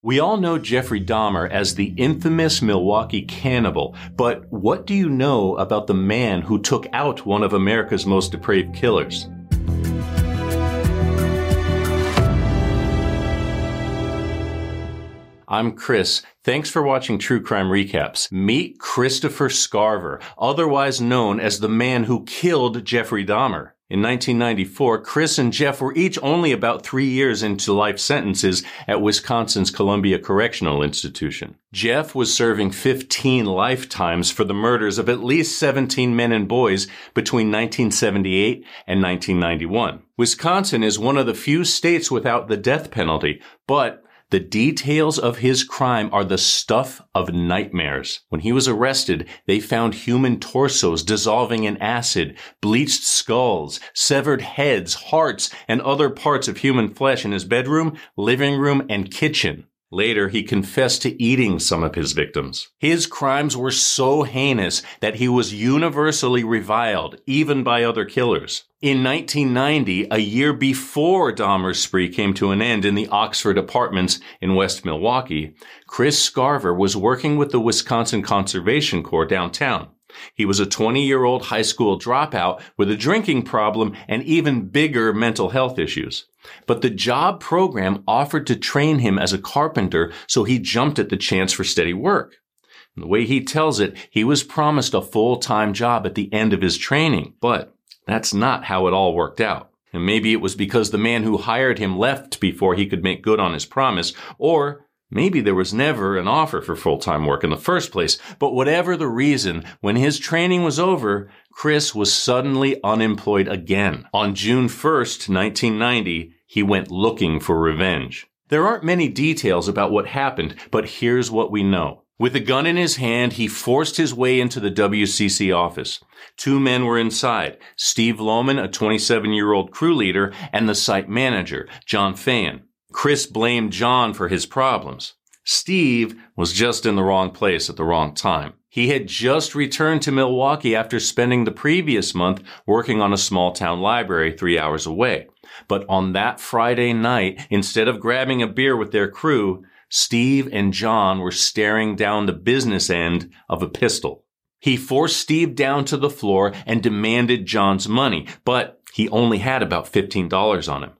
We all know Jeffrey Dahmer as the infamous Milwaukee cannibal, but what do you know about the man who took out one of America's most depraved killers? I'm Chris. Thanks for watching True Crime Recaps. Meet Christopher Scarver, otherwise known as the man who killed Jeffrey Dahmer. In 1994, Chris and Jeff were each only about three years into life sentences at Wisconsin's Columbia Correctional Institution. Jeff was serving 15 lifetimes for the murders of at least 17 men and boys between 1978 and 1991. Wisconsin is one of the few states without the death penalty, but the details of his crime are the stuff of nightmares. When he was arrested, they found human torsos dissolving in acid, bleached skulls, severed heads, hearts, and other parts of human flesh in his bedroom, living room, and kitchen. Later, he confessed to eating some of his victims. His crimes were so heinous that he was universally reviled, even by other killers. In 1990, a year before Dahmer's spree came to an end in the Oxford Apartments in West Milwaukee, Chris Scarver was working with the Wisconsin Conservation Corps downtown. He was a 20 year old high school dropout with a drinking problem and even bigger mental health issues. But the job program offered to train him as a carpenter, so he jumped at the chance for steady work. And the way he tells it, he was promised a full-time job at the end of his training, but that's not how it all worked out. And maybe it was because the man who hired him left before he could make good on his promise, or Maybe there was never an offer for full-time work in the first place, but whatever the reason, when his training was over, Chris was suddenly unemployed again. On June 1st, 1990, he went looking for revenge. There aren't many details about what happened, but here's what we know. With a gun in his hand, he forced his way into the WCC office. Two men were inside, Steve Lohman, a 27-year-old crew leader, and the site manager, John Feyen. Chris blamed John for his problems. Steve was just in the wrong place at the wrong time. He had just returned to Milwaukee after spending the previous month working on a small town library three hours away. But on that Friday night, instead of grabbing a beer with their crew, Steve and John were staring down the business end of a pistol. He forced Steve down to the floor and demanded John's money, but he only had about $15 on him.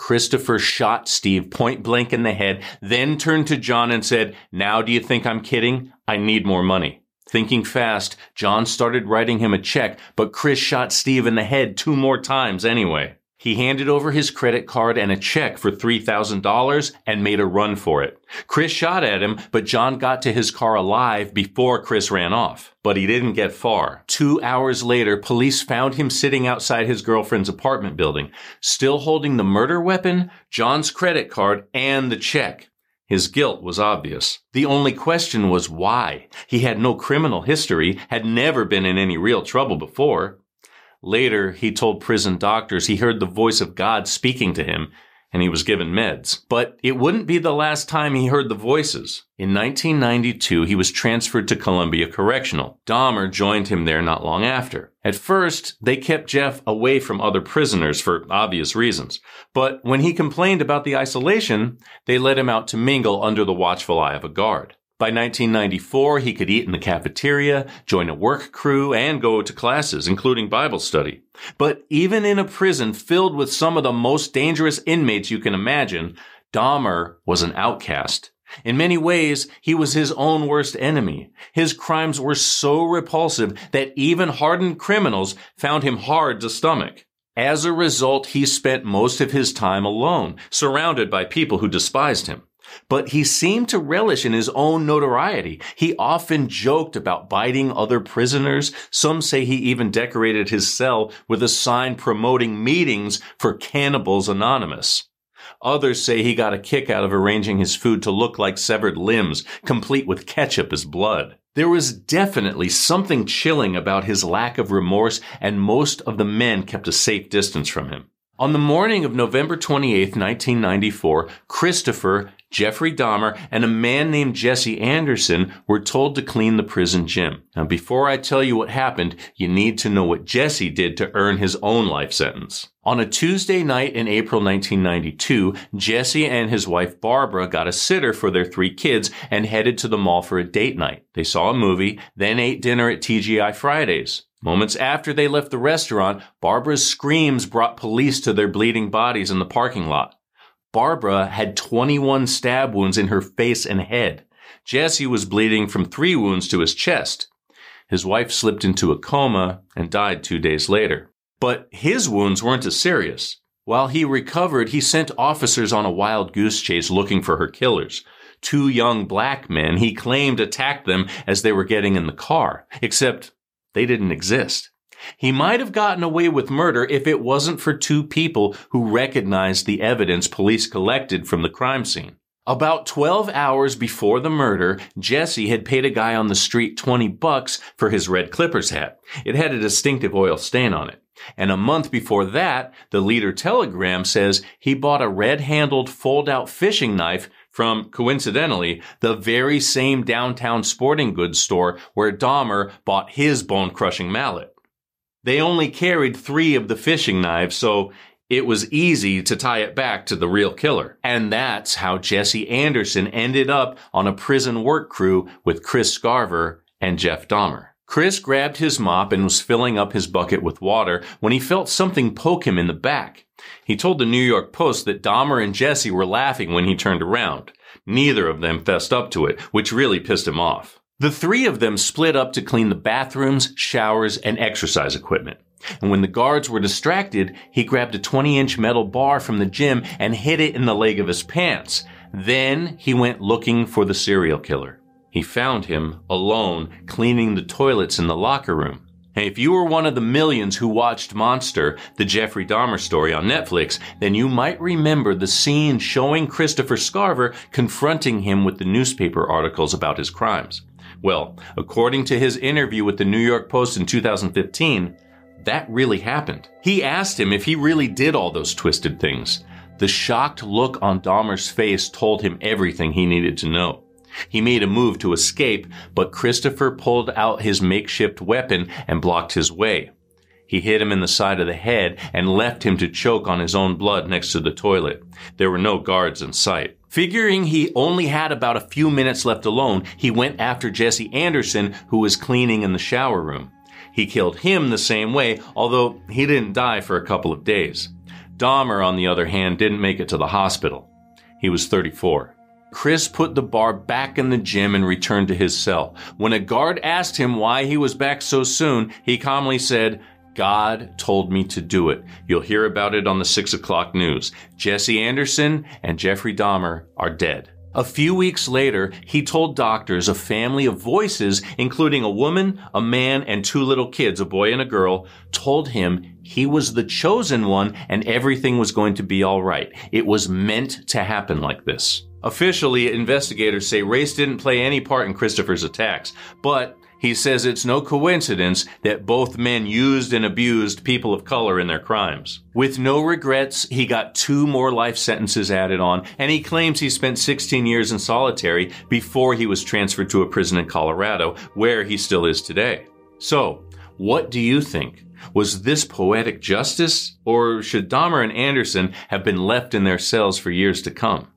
Christopher shot Steve point blank in the head, then turned to John and said, Now do you think I'm kidding? I need more money. Thinking fast, John started writing him a check, but Chris shot Steve in the head two more times anyway. He handed over his credit card and a check for $3,000 and made a run for it. Chris shot at him, but John got to his car alive before Chris ran off. But he didn't get far. Two hours later, police found him sitting outside his girlfriend's apartment building, still holding the murder weapon, John's credit card, and the check. His guilt was obvious. The only question was why. He had no criminal history, had never been in any real trouble before. Later, he told prison doctors he heard the voice of God speaking to him and he was given meds. But it wouldn't be the last time he heard the voices. In 1992, he was transferred to Columbia Correctional. Dahmer joined him there not long after. At first, they kept Jeff away from other prisoners for obvious reasons. But when he complained about the isolation, they let him out to mingle under the watchful eye of a guard. By 1994, he could eat in the cafeteria, join a work crew, and go to classes, including Bible study. But even in a prison filled with some of the most dangerous inmates you can imagine, Dahmer was an outcast. In many ways, he was his own worst enemy. His crimes were so repulsive that even hardened criminals found him hard to stomach. As a result, he spent most of his time alone, surrounded by people who despised him. But he seemed to relish in his own notoriety. He often joked about biting other prisoners. Some say he even decorated his cell with a sign promoting meetings for Cannibals Anonymous. Others say he got a kick out of arranging his food to look like severed limbs, complete with ketchup as blood. There was definitely something chilling about his lack of remorse, and most of the men kept a safe distance from him. On the morning of November 28, 1994, Christopher Jeffrey Dahmer and a man named Jesse Anderson were told to clean the prison gym. Now, before I tell you what happened, you need to know what Jesse did to earn his own life sentence. On a Tuesday night in April 1992, Jesse and his wife Barbara got a sitter for their three kids and headed to the mall for a date night. They saw a movie, then ate dinner at TGI Fridays. Moments after they left the restaurant, Barbara's screams brought police to their bleeding bodies in the parking lot. Barbara had 21 stab wounds in her face and head. Jesse was bleeding from three wounds to his chest. His wife slipped into a coma and died two days later. But his wounds weren't as serious. While he recovered, he sent officers on a wild goose chase looking for her killers. Two young black men he claimed attacked them as they were getting in the car, except they didn't exist. He might have gotten away with murder if it wasn't for two people who recognized the evidence police collected from the crime scene. About 12 hours before the murder, Jesse had paid a guy on the street 20 bucks for his red Clippers hat. It had a distinctive oil stain on it. And a month before that, the Leader Telegram says he bought a red handled fold out fishing knife from, coincidentally, the very same downtown sporting goods store where Dahmer bought his bone crushing mallet. They only carried three of the fishing knives, so it was easy to tie it back to the real killer. And that's how Jesse Anderson ended up on a prison work crew with Chris Scarver and Jeff Dahmer. Chris grabbed his mop and was filling up his bucket with water when he felt something poke him in the back. He told the New York Post that Dahmer and Jesse were laughing when he turned around. Neither of them fessed up to it, which really pissed him off. The three of them split up to clean the bathrooms, showers, and exercise equipment. And when the guards were distracted, he grabbed a 20 inch metal bar from the gym and hid it in the leg of his pants. Then he went looking for the serial killer. He found him alone cleaning the toilets in the locker room. If you were one of the millions who watched Monster, the Jeffrey Dahmer story on Netflix, then you might remember the scene showing Christopher Scarver confronting him with the newspaper articles about his crimes. Well, according to his interview with the New York Post in 2015, that really happened. He asked him if he really did all those twisted things. The shocked look on Dahmer's face told him everything he needed to know. He made a move to escape, but Christopher pulled out his makeshift weapon and blocked his way. He hit him in the side of the head and left him to choke on his own blood next to the toilet. There were no guards in sight. Figuring he only had about a few minutes left alone, he went after Jesse Anderson, who was cleaning in the shower room. He killed him the same way, although he didn't die for a couple of days. Dahmer, on the other hand, didn't make it to the hospital. He was 34. Chris put the bar back in the gym and returned to his cell. When a guard asked him why he was back so soon, he calmly said, God told me to do it. You'll hear about it on the six o'clock news. Jesse Anderson and Jeffrey Dahmer are dead. A few weeks later, he told doctors a family of voices, including a woman, a man, and two little kids, a boy and a girl, told him he was the chosen one and everything was going to be alright. It was meant to happen like this. Officially, investigators say race didn't play any part in Christopher's attacks, but he says it's no coincidence that both men used and abused people of color in their crimes. With no regrets, he got two more life sentences added on, and he claims he spent 16 years in solitary before he was transferred to a prison in Colorado, where he still is today. So, what do you think? Was this poetic justice, or should Dahmer and Anderson have been left in their cells for years to come?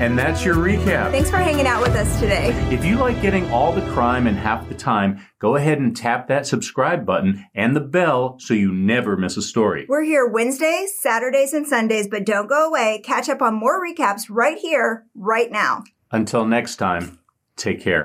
And that's your recap. Thanks for hanging out with us today. If you like getting all the crime in half the time, go ahead and tap that subscribe button and the bell so you never miss a story. We're here Wednesdays, Saturdays, and Sundays, but don't go away. Catch up on more recaps right here, right now. Until next time, take care.